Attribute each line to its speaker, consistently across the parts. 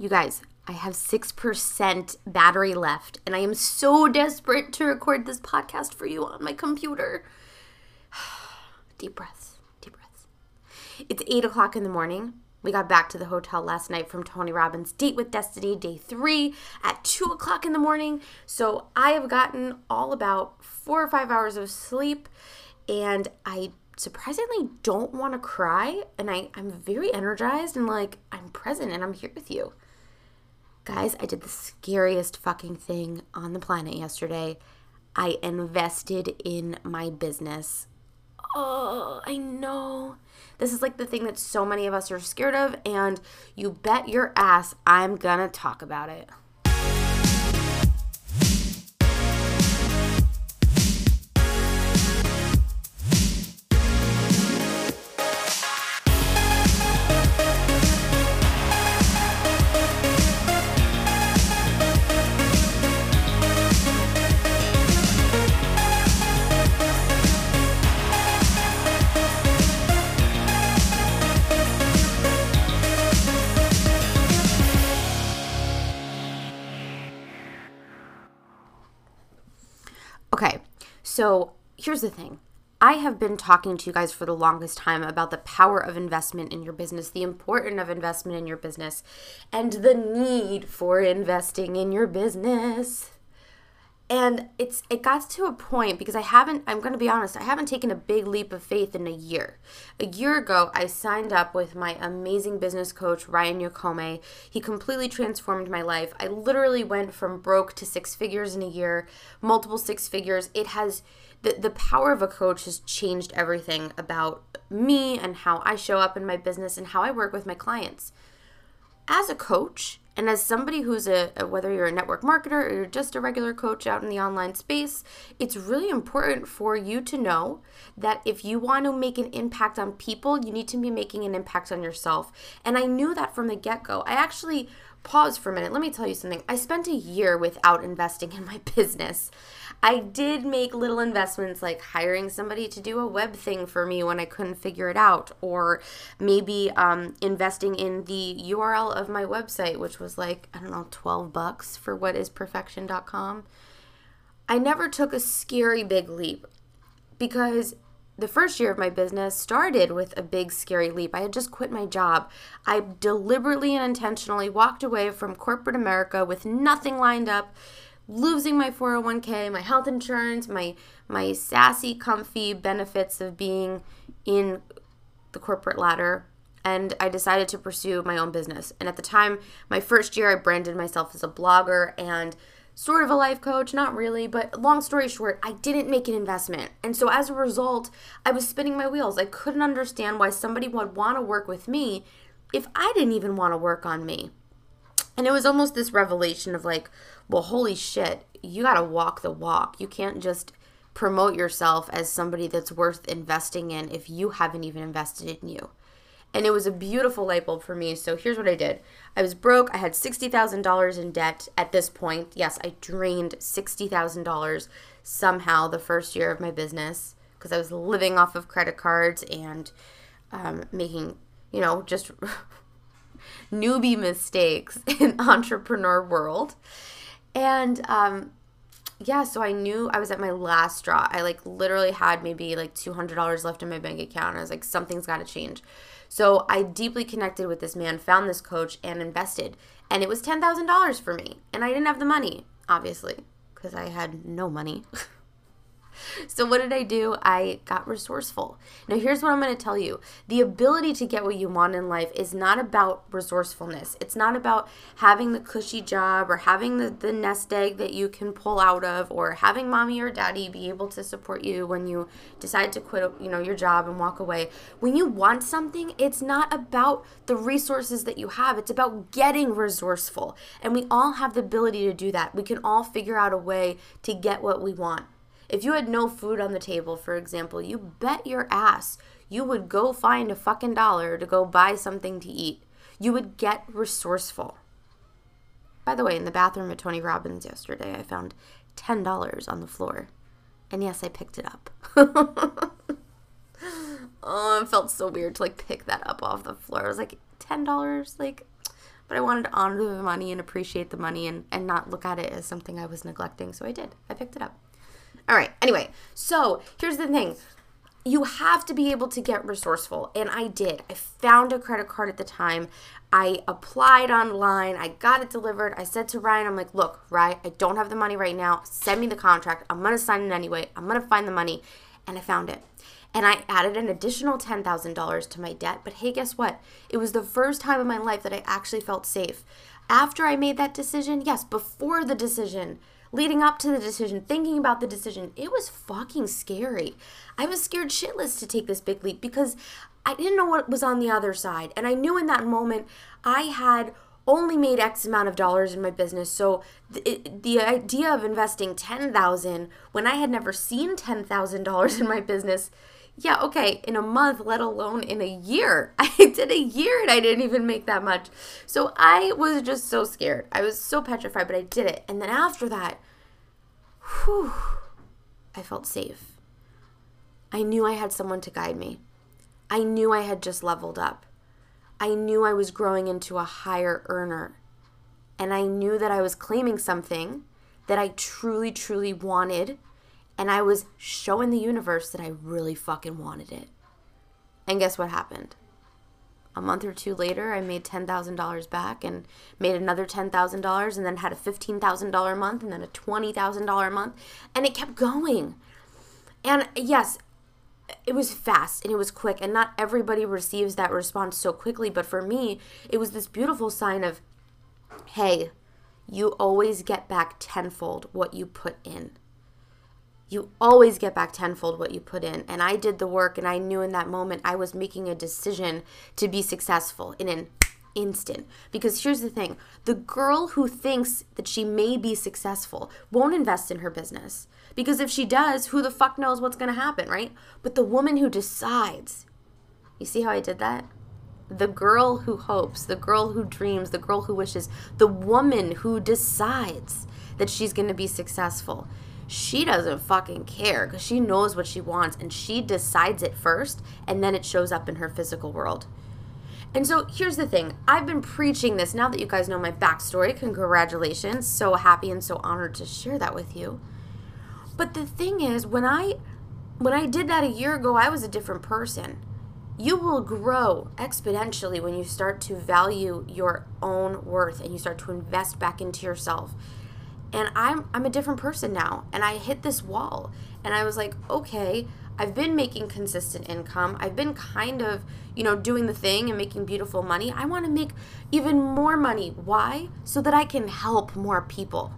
Speaker 1: You guys, I have 6% battery left, and I am so desperate to record this podcast for you on my computer. deep breaths, deep breaths. It's 8 o'clock in the morning. We got back to the hotel last night from Tony Robbins' Date with Destiny, day three, at 2 o'clock in the morning. So I have gotten all about four or five hours of sleep, and I surprisingly don't want to cry. And I, I'm very energized and like I'm present and I'm here with you. Guys, I did the scariest fucking thing on the planet yesterday. I invested in my business. Oh, I know. This is like the thing that so many of us are scared of, and you bet your ass I'm gonna talk about it. So here's the thing. I have been talking to you guys for the longest time about the power of investment in your business, the importance of investment in your business, and the need for investing in your business and it's it got to a point because i haven't i'm going to be honest i haven't taken a big leap of faith in a year. A year ago i signed up with my amazing business coach ryan Yokome. he completely transformed my life. I literally went from broke to six figures in a year multiple six figures. It has the, the power of a coach has changed everything about me and how i show up in my business and how i work with my clients as a coach and as somebody who's a, a, whether you're a network marketer or you're just a regular coach out in the online space, it's really important for you to know that if you want to make an impact on people, you need to be making an impact on yourself. And I knew that from the get-go. I actually pause for a minute. Let me tell you something. I spent a year without investing in my business. I did make little investments like hiring somebody to do a web thing for me when I couldn't figure it out, or maybe um, investing in the URL of my website, which was like, I don't know, 12 bucks for whatisperfection.com. I never took a scary big leap because the first year of my business started with a big scary leap. I had just quit my job. I deliberately and intentionally walked away from corporate America with nothing lined up, losing my 401k, my health insurance, my my sassy comfy benefits of being in the corporate ladder and I decided to pursue my own business. And at the time, my first year I branded myself as a blogger and sort of a life coach, not really, but long story short, I didn't make an investment. And so as a result, I was spinning my wheels. I couldn't understand why somebody would want to work with me if I didn't even want to work on me. And it was almost this revelation of like, well, holy shit, you got to walk the walk. You can't just promote yourself as somebody that's worth investing in if you haven't even invested in you and it was a beautiful light bulb for me. So here's what I did I was broke. I had $60,000 in debt at this point. Yes, I drained $60,000 somehow the first year of my business because I was living off of credit cards and um, making, you know, just newbie mistakes in entrepreneur world. And um, yeah, so I knew I was at my last straw. I like literally had maybe like $200 left in my bank account. I was like, something's got to change. So I deeply connected with this man, found this coach, and invested. And it was $10,000 for me. And I didn't have the money, obviously, because I had no money. So, what did I do? I got resourceful. Now, here's what I'm going to tell you the ability to get what you want in life is not about resourcefulness. It's not about having the cushy job or having the, the nest egg that you can pull out of or having mommy or daddy be able to support you when you decide to quit you know your job and walk away when you want something it's not about the resources that you have it's about getting resourceful and we all have the ability to do that we can all figure out a way to get what we want if you had no food on the table, for example, you bet your ass you would go find a fucking dollar to go buy something to eat. You would get resourceful. By the way, in the bathroom at Tony Robbins yesterday, I found $10 on the floor. And yes, I picked it up. oh, it felt so weird to like pick that up off the floor. I was like, $10? Like, but I wanted to honor the money and appreciate the money and, and not look at it as something I was neglecting. So I did. I picked it up. All right. Anyway, so here's the thing. You have to be able to get resourceful. And I did. I found a credit card at the time. I applied online. I got it delivered. I said to Ryan, I'm like, look, Ryan, I don't have the money right now. Send me the contract. I'm going to sign it anyway. I'm going to find the money. And I found it. And I added an additional $10,000 to my debt. But hey, guess what? It was the first time in my life that I actually felt safe. After I made that decision, yes, before the decision, leading up to the decision, thinking about the decision, it was fucking scary. I was scared shitless to take this big leap because I didn't know what was on the other side. And I knew in that moment I had only made X amount of dollars in my business. So the, the idea of investing 10,000 when I had never seen $10,000 in my business, yeah, okay, in a month, let alone in a year. I did a year and I didn't even make that much. So I was just so scared. I was so petrified, but I did it. And then after that, whew, I felt safe. I knew I had someone to guide me. I knew I had just leveled up. I knew I was growing into a higher earner. And I knew that I was claiming something that I truly, truly wanted and I was showing the universe that I really fucking wanted it. And guess what happened? A month or two later, I made $10,000 back and made another $10,000 and then had a $15,000 month and then a $20,000 month. And it kept going. And yes, it was fast and it was quick. And not everybody receives that response so quickly. But for me, it was this beautiful sign of, hey, you always get back tenfold what you put in you always get back tenfold what you put in. And I did the work, and I knew in that moment I was making a decision to be successful in an instant. Because here's the thing the girl who thinks that she may be successful won't invest in her business. Because if she does, who the fuck knows what's going to happen, right? But the woman who decides, you see how I did that? The girl who hopes, the girl who dreams, the girl who wishes, the woman who decides that she's going to be successful she doesn't fucking care because she knows what she wants and she decides it first and then it shows up in her physical world. And so here's the thing I've been preaching this now that you guys know my backstory. Congratulations. So happy and so honored to share that with you. But the thing is, when I when I did that a year ago, I was a different person. You will grow exponentially when you start to value your own worth and you start to invest back into yourself and I'm I'm a different person now. And I hit this wall. And I was like okay I've been making consistent income. I've been kind of you know doing the thing and making beautiful money. I want to make even more money. Why? So that I can help more people.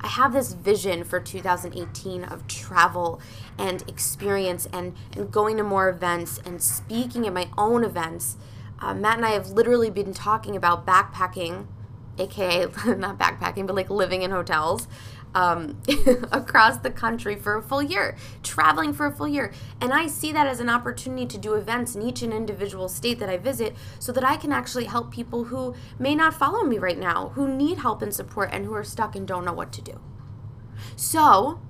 Speaker 1: I have this vision for 2018 of travel and experience and, and going to more events and speaking at my own events. Uh, Matt and I have literally been talking about backpacking aka not backpacking, but like living in hotels um, across the country for a full year, traveling for a full year. And I see that as an opportunity to do events in each and individual state that I visit so that I can actually help people who may not follow me right now, who need help and support, and who are stuck and don't know what to do. So,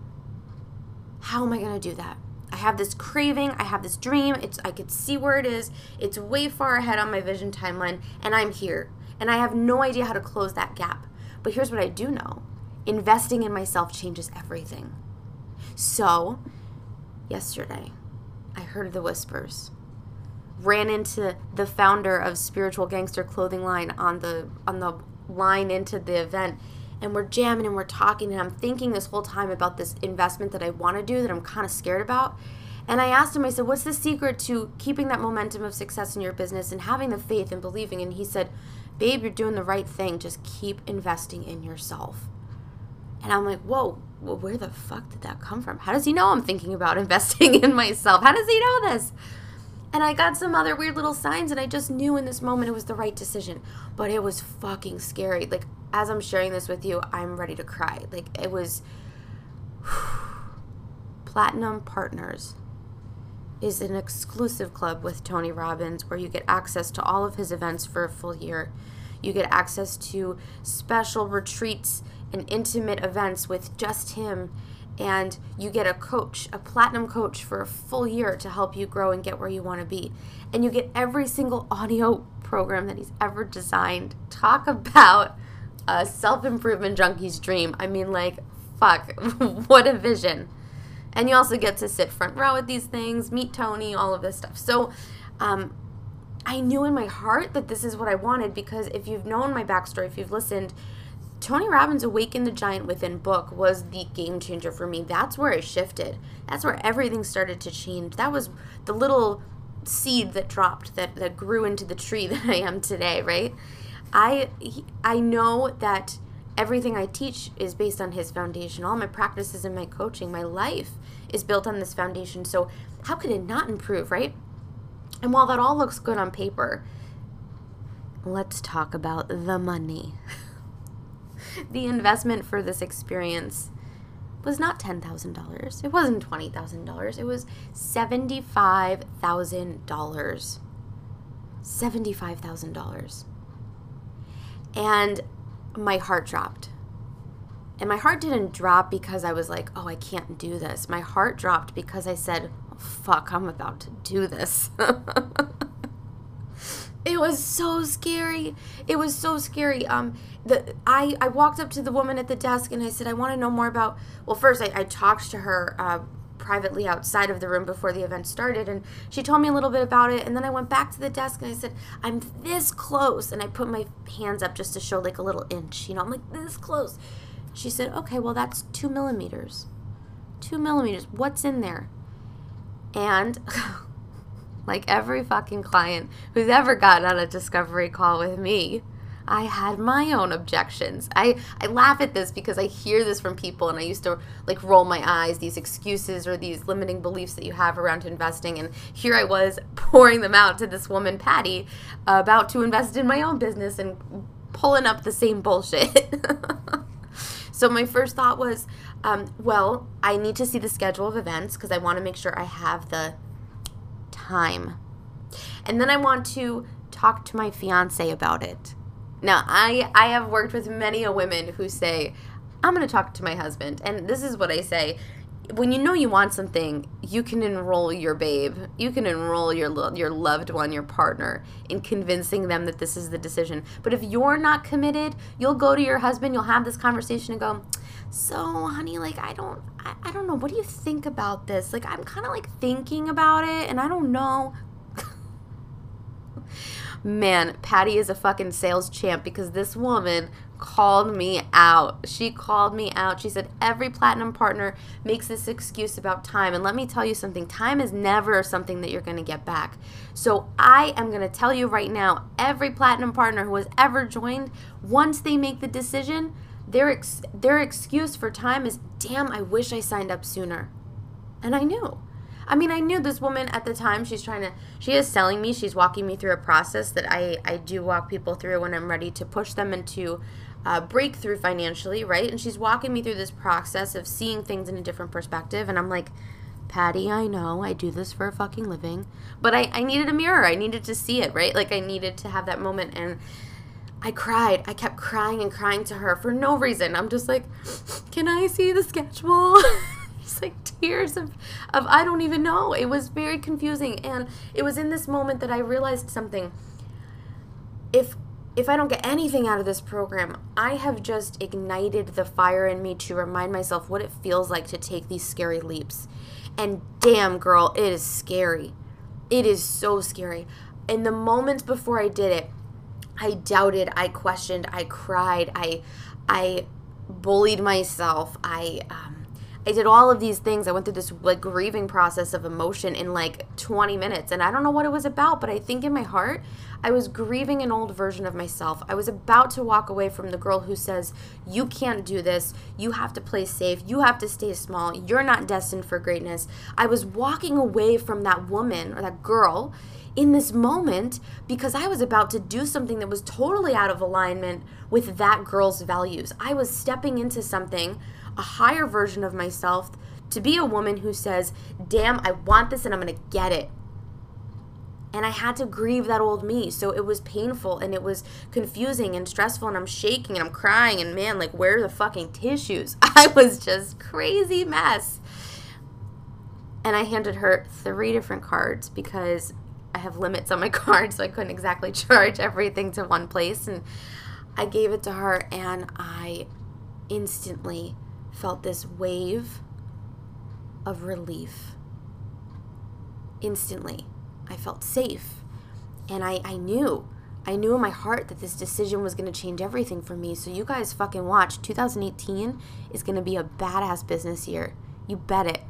Speaker 1: how am I going to do that? I have this craving, I have this dream, it's I could see where it is. It's way far ahead on my vision timeline and I'm here. And I have no idea how to close that gap. But here's what I do know investing in myself changes everything. So, yesterday, I heard the whispers. ran into the founder of Spiritual Gangster clothing line on the on the line into the event and we're jamming and we're talking and I'm thinking this whole time about this investment that I want to do that I'm kind of scared about. And I asked him, I said, what's the secret to keeping that momentum of success in your business and having the faith and believing? And he said, babe, you're doing the right thing. Just keep investing in yourself. And I'm like, whoa, well, where the fuck did that come from? How does he know I'm thinking about investing in myself? How does he know this? And I got some other weird little signs, and I just knew in this moment it was the right decision. But it was fucking scary. Like, as I'm sharing this with you, I'm ready to cry. Like, it was. Platinum Partners is an exclusive club with Tony Robbins where you get access to all of his events for a full year. You get access to special retreats and intimate events with just him and you get a coach, a platinum coach for a full year to help you grow and get where you want to be. And you get every single audio program that he's ever designed. Talk about a self improvement junkie's dream. I mean, like, fuck, what a vision. And you also get to sit front row at these things, meet Tony, all of this stuff. So, um, I knew in my heart that this is what I wanted because if you've known my backstory, if you've listened, Tony Robbins' Awaken the Giant Within book was the game changer for me. That's where it shifted. That's where everything started to change. That was the little seed that dropped that, that grew into the tree that I am today, right? I I know that everything I teach is based on his foundation. All my practices and my coaching, my life is built on this foundation. So how could it not improve, right? And while that all looks good on paper, let's talk about the money. the investment for this experience was not $10,000. It wasn't $20,000. It was $75,000. $75,000. And my heart dropped. And my heart didn't drop because I was like, oh, I can't do this. My heart dropped because I said, fuck, I'm about to do this. it was so scary. It was so scary. Um, the I I walked up to the woman at the desk and I said, I want to know more about. Well, first I, I talked to her uh, privately outside of the room before the event started, and she told me a little bit about it. And then I went back to the desk and I said, I'm this close, and I put my hands up just to show like a little inch. You know, I'm like this close. She said, Okay, well that's two millimeters. Two millimeters. What's in there? And like every fucking client who's ever gotten on a discovery call with me, I had my own objections. I, I laugh at this because I hear this from people and I used to like roll my eyes, these excuses or these limiting beliefs that you have around investing. And here I was pouring them out to this woman, Patty, about to invest in my own business and pulling up the same bullshit. so my first thought was, um, well, I need to see the schedule of events because I want to make sure I have the time. And then I want to talk to my fiance about it. Now, I I have worked with many a women who say, "I'm going to talk to my husband." And this is what I say, when you know you want something, you can enroll your babe, you can enroll your your loved one, your partner in convincing them that this is the decision. But if you're not committed, you'll go to your husband, you'll have this conversation and go, "So, honey, like I don't I, I don't know, what do you think about this? Like I'm kind of like thinking about it and I don't know." Man, Patty is a fucking sales champ because this woman called me out. She called me out. She said, Every platinum partner makes this excuse about time. And let me tell you something time is never something that you're going to get back. So I am going to tell you right now every platinum partner who has ever joined, once they make the decision, their, ex- their excuse for time is, Damn, I wish I signed up sooner. And I knew. I mean, I knew this woman at the time. She's trying to, she is selling me. She's walking me through a process that I, I do walk people through when I'm ready to push them into uh, breakthrough financially, right? And she's walking me through this process of seeing things in a different perspective. And I'm like, Patty, I know I do this for a fucking living, but I, I needed a mirror. I needed to see it, right? Like I needed to have that moment. And I cried. I kept crying and crying to her for no reason. I'm just like, can I see the schedule? just like tears of, of I don't even know. It was very confusing. And it was in this moment that I realized something. If if I don't get anything out of this program, I have just ignited the fire in me to remind myself what it feels like to take these scary leaps. And damn, girl, it is scary. It is so scary. In the moments before I did it, I doubted, I questioned, I cried, I I bullied myself. I um, I did all of these things. I went through this like grieving process of emotion in like 20 minutes. And I don't know what it was about, but I think in my heart, I was grieving an old version of myself. I was about to walk away from the girl who says, You can't do this. You have to play safe. You have to stay small. You're not destined for greatness. I was walking away from that woman or that girl in this moment because I was about to do something that was totally out of alignment with that girl's values. I was stepping into something a higher version of myself to be a woman who says, damn, I want this and I'm going to get it. And I had to grieve that old me. So it was painful and it was confusing and stressful. And I'm shaking and I'm crying. And man, like, where are the fucking tissues? I was just crazy mess. And I handed her three different cards because I have limits on my cards. So I couldn't exactly charge everything to one place. And I gave it to her and I instantly felt this wave of relief. Instantly, I felt safe. And I, I knew, I knew in my heart that this decision was going to change everything for me. So, you guys fucking watch. 2018 is going to be a badass business year. You bet it.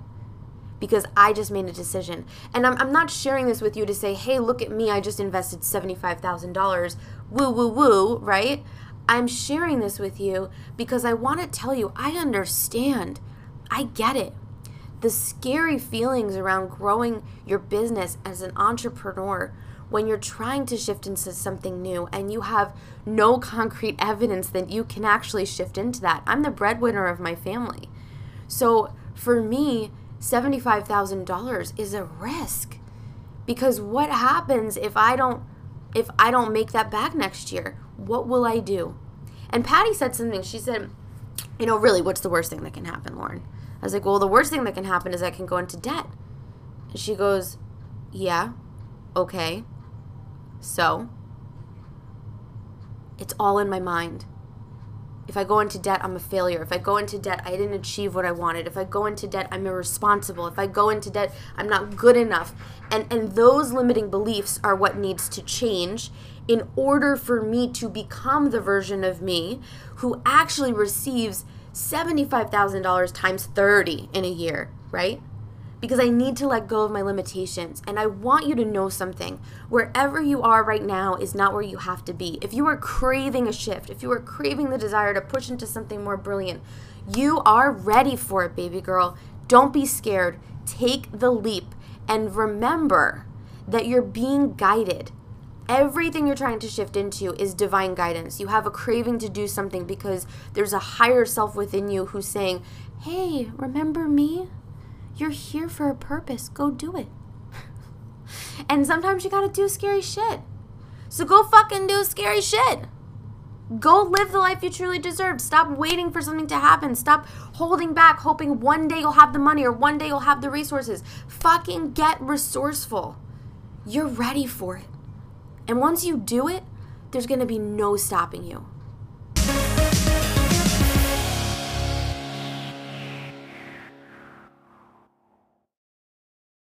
Speaker 1: Because I just made a decision. And I'm, I'm not sharing this with you to say, hey, look at me. I just invested $75,000. Woo, woo, woo, right? I'm sharing this with you because I want to tell you I understand. I get it. The scary feelings around growing your business as an entrepreneur when you're trying to shift into something new and you have no concrete evidence that you can actually shift into that. I'm the breadwinner of my family. So for me, $75,000 is a risk. Because what happens if I don't if I don't make that back next year? What will I do? And Patty said something. She said, You know, really, what's the worst thing that can happen, Lauren? I was like, Well, the worst thing that can happen is I can go into debt. And she goes, Yeah, okay. So, it's all in my mind. If I go into debt, I'm a failure. If I go into debt, I didn't achieve what I wanted. If I go into debt, I'm irresponsible. If I go into debt, I'm not good enough. And and those limiting beliefs are what needs to change in order for me to become the version of me who actually receives $75,000 times 30 in a year, right? Because I need to let go of my limitations. And I want you to know something. Wherever you are right now is not where you have to be. If you are craving a shift, if you are craving the desire to push into something more brilliant, you are ready for it, baby girl. Don't be scared. Take the leap. And remember that you're being guided everything you're trying to shift into is divine guidance. You have a craving to do something because there's a higher self within you who's saying, Hey, remember me? You're here for a purpose. Go do it. and sometimes you gotta do scary shit. So go fucking do scary shit. Go live the life you truly deserve. Stop waiting for something to happen. Stop holding back, hoping one day you'll have the money or one day you'll have the resources. Fucking get resourceful. You're ready for it. And once you do it, there's to be no stopping you.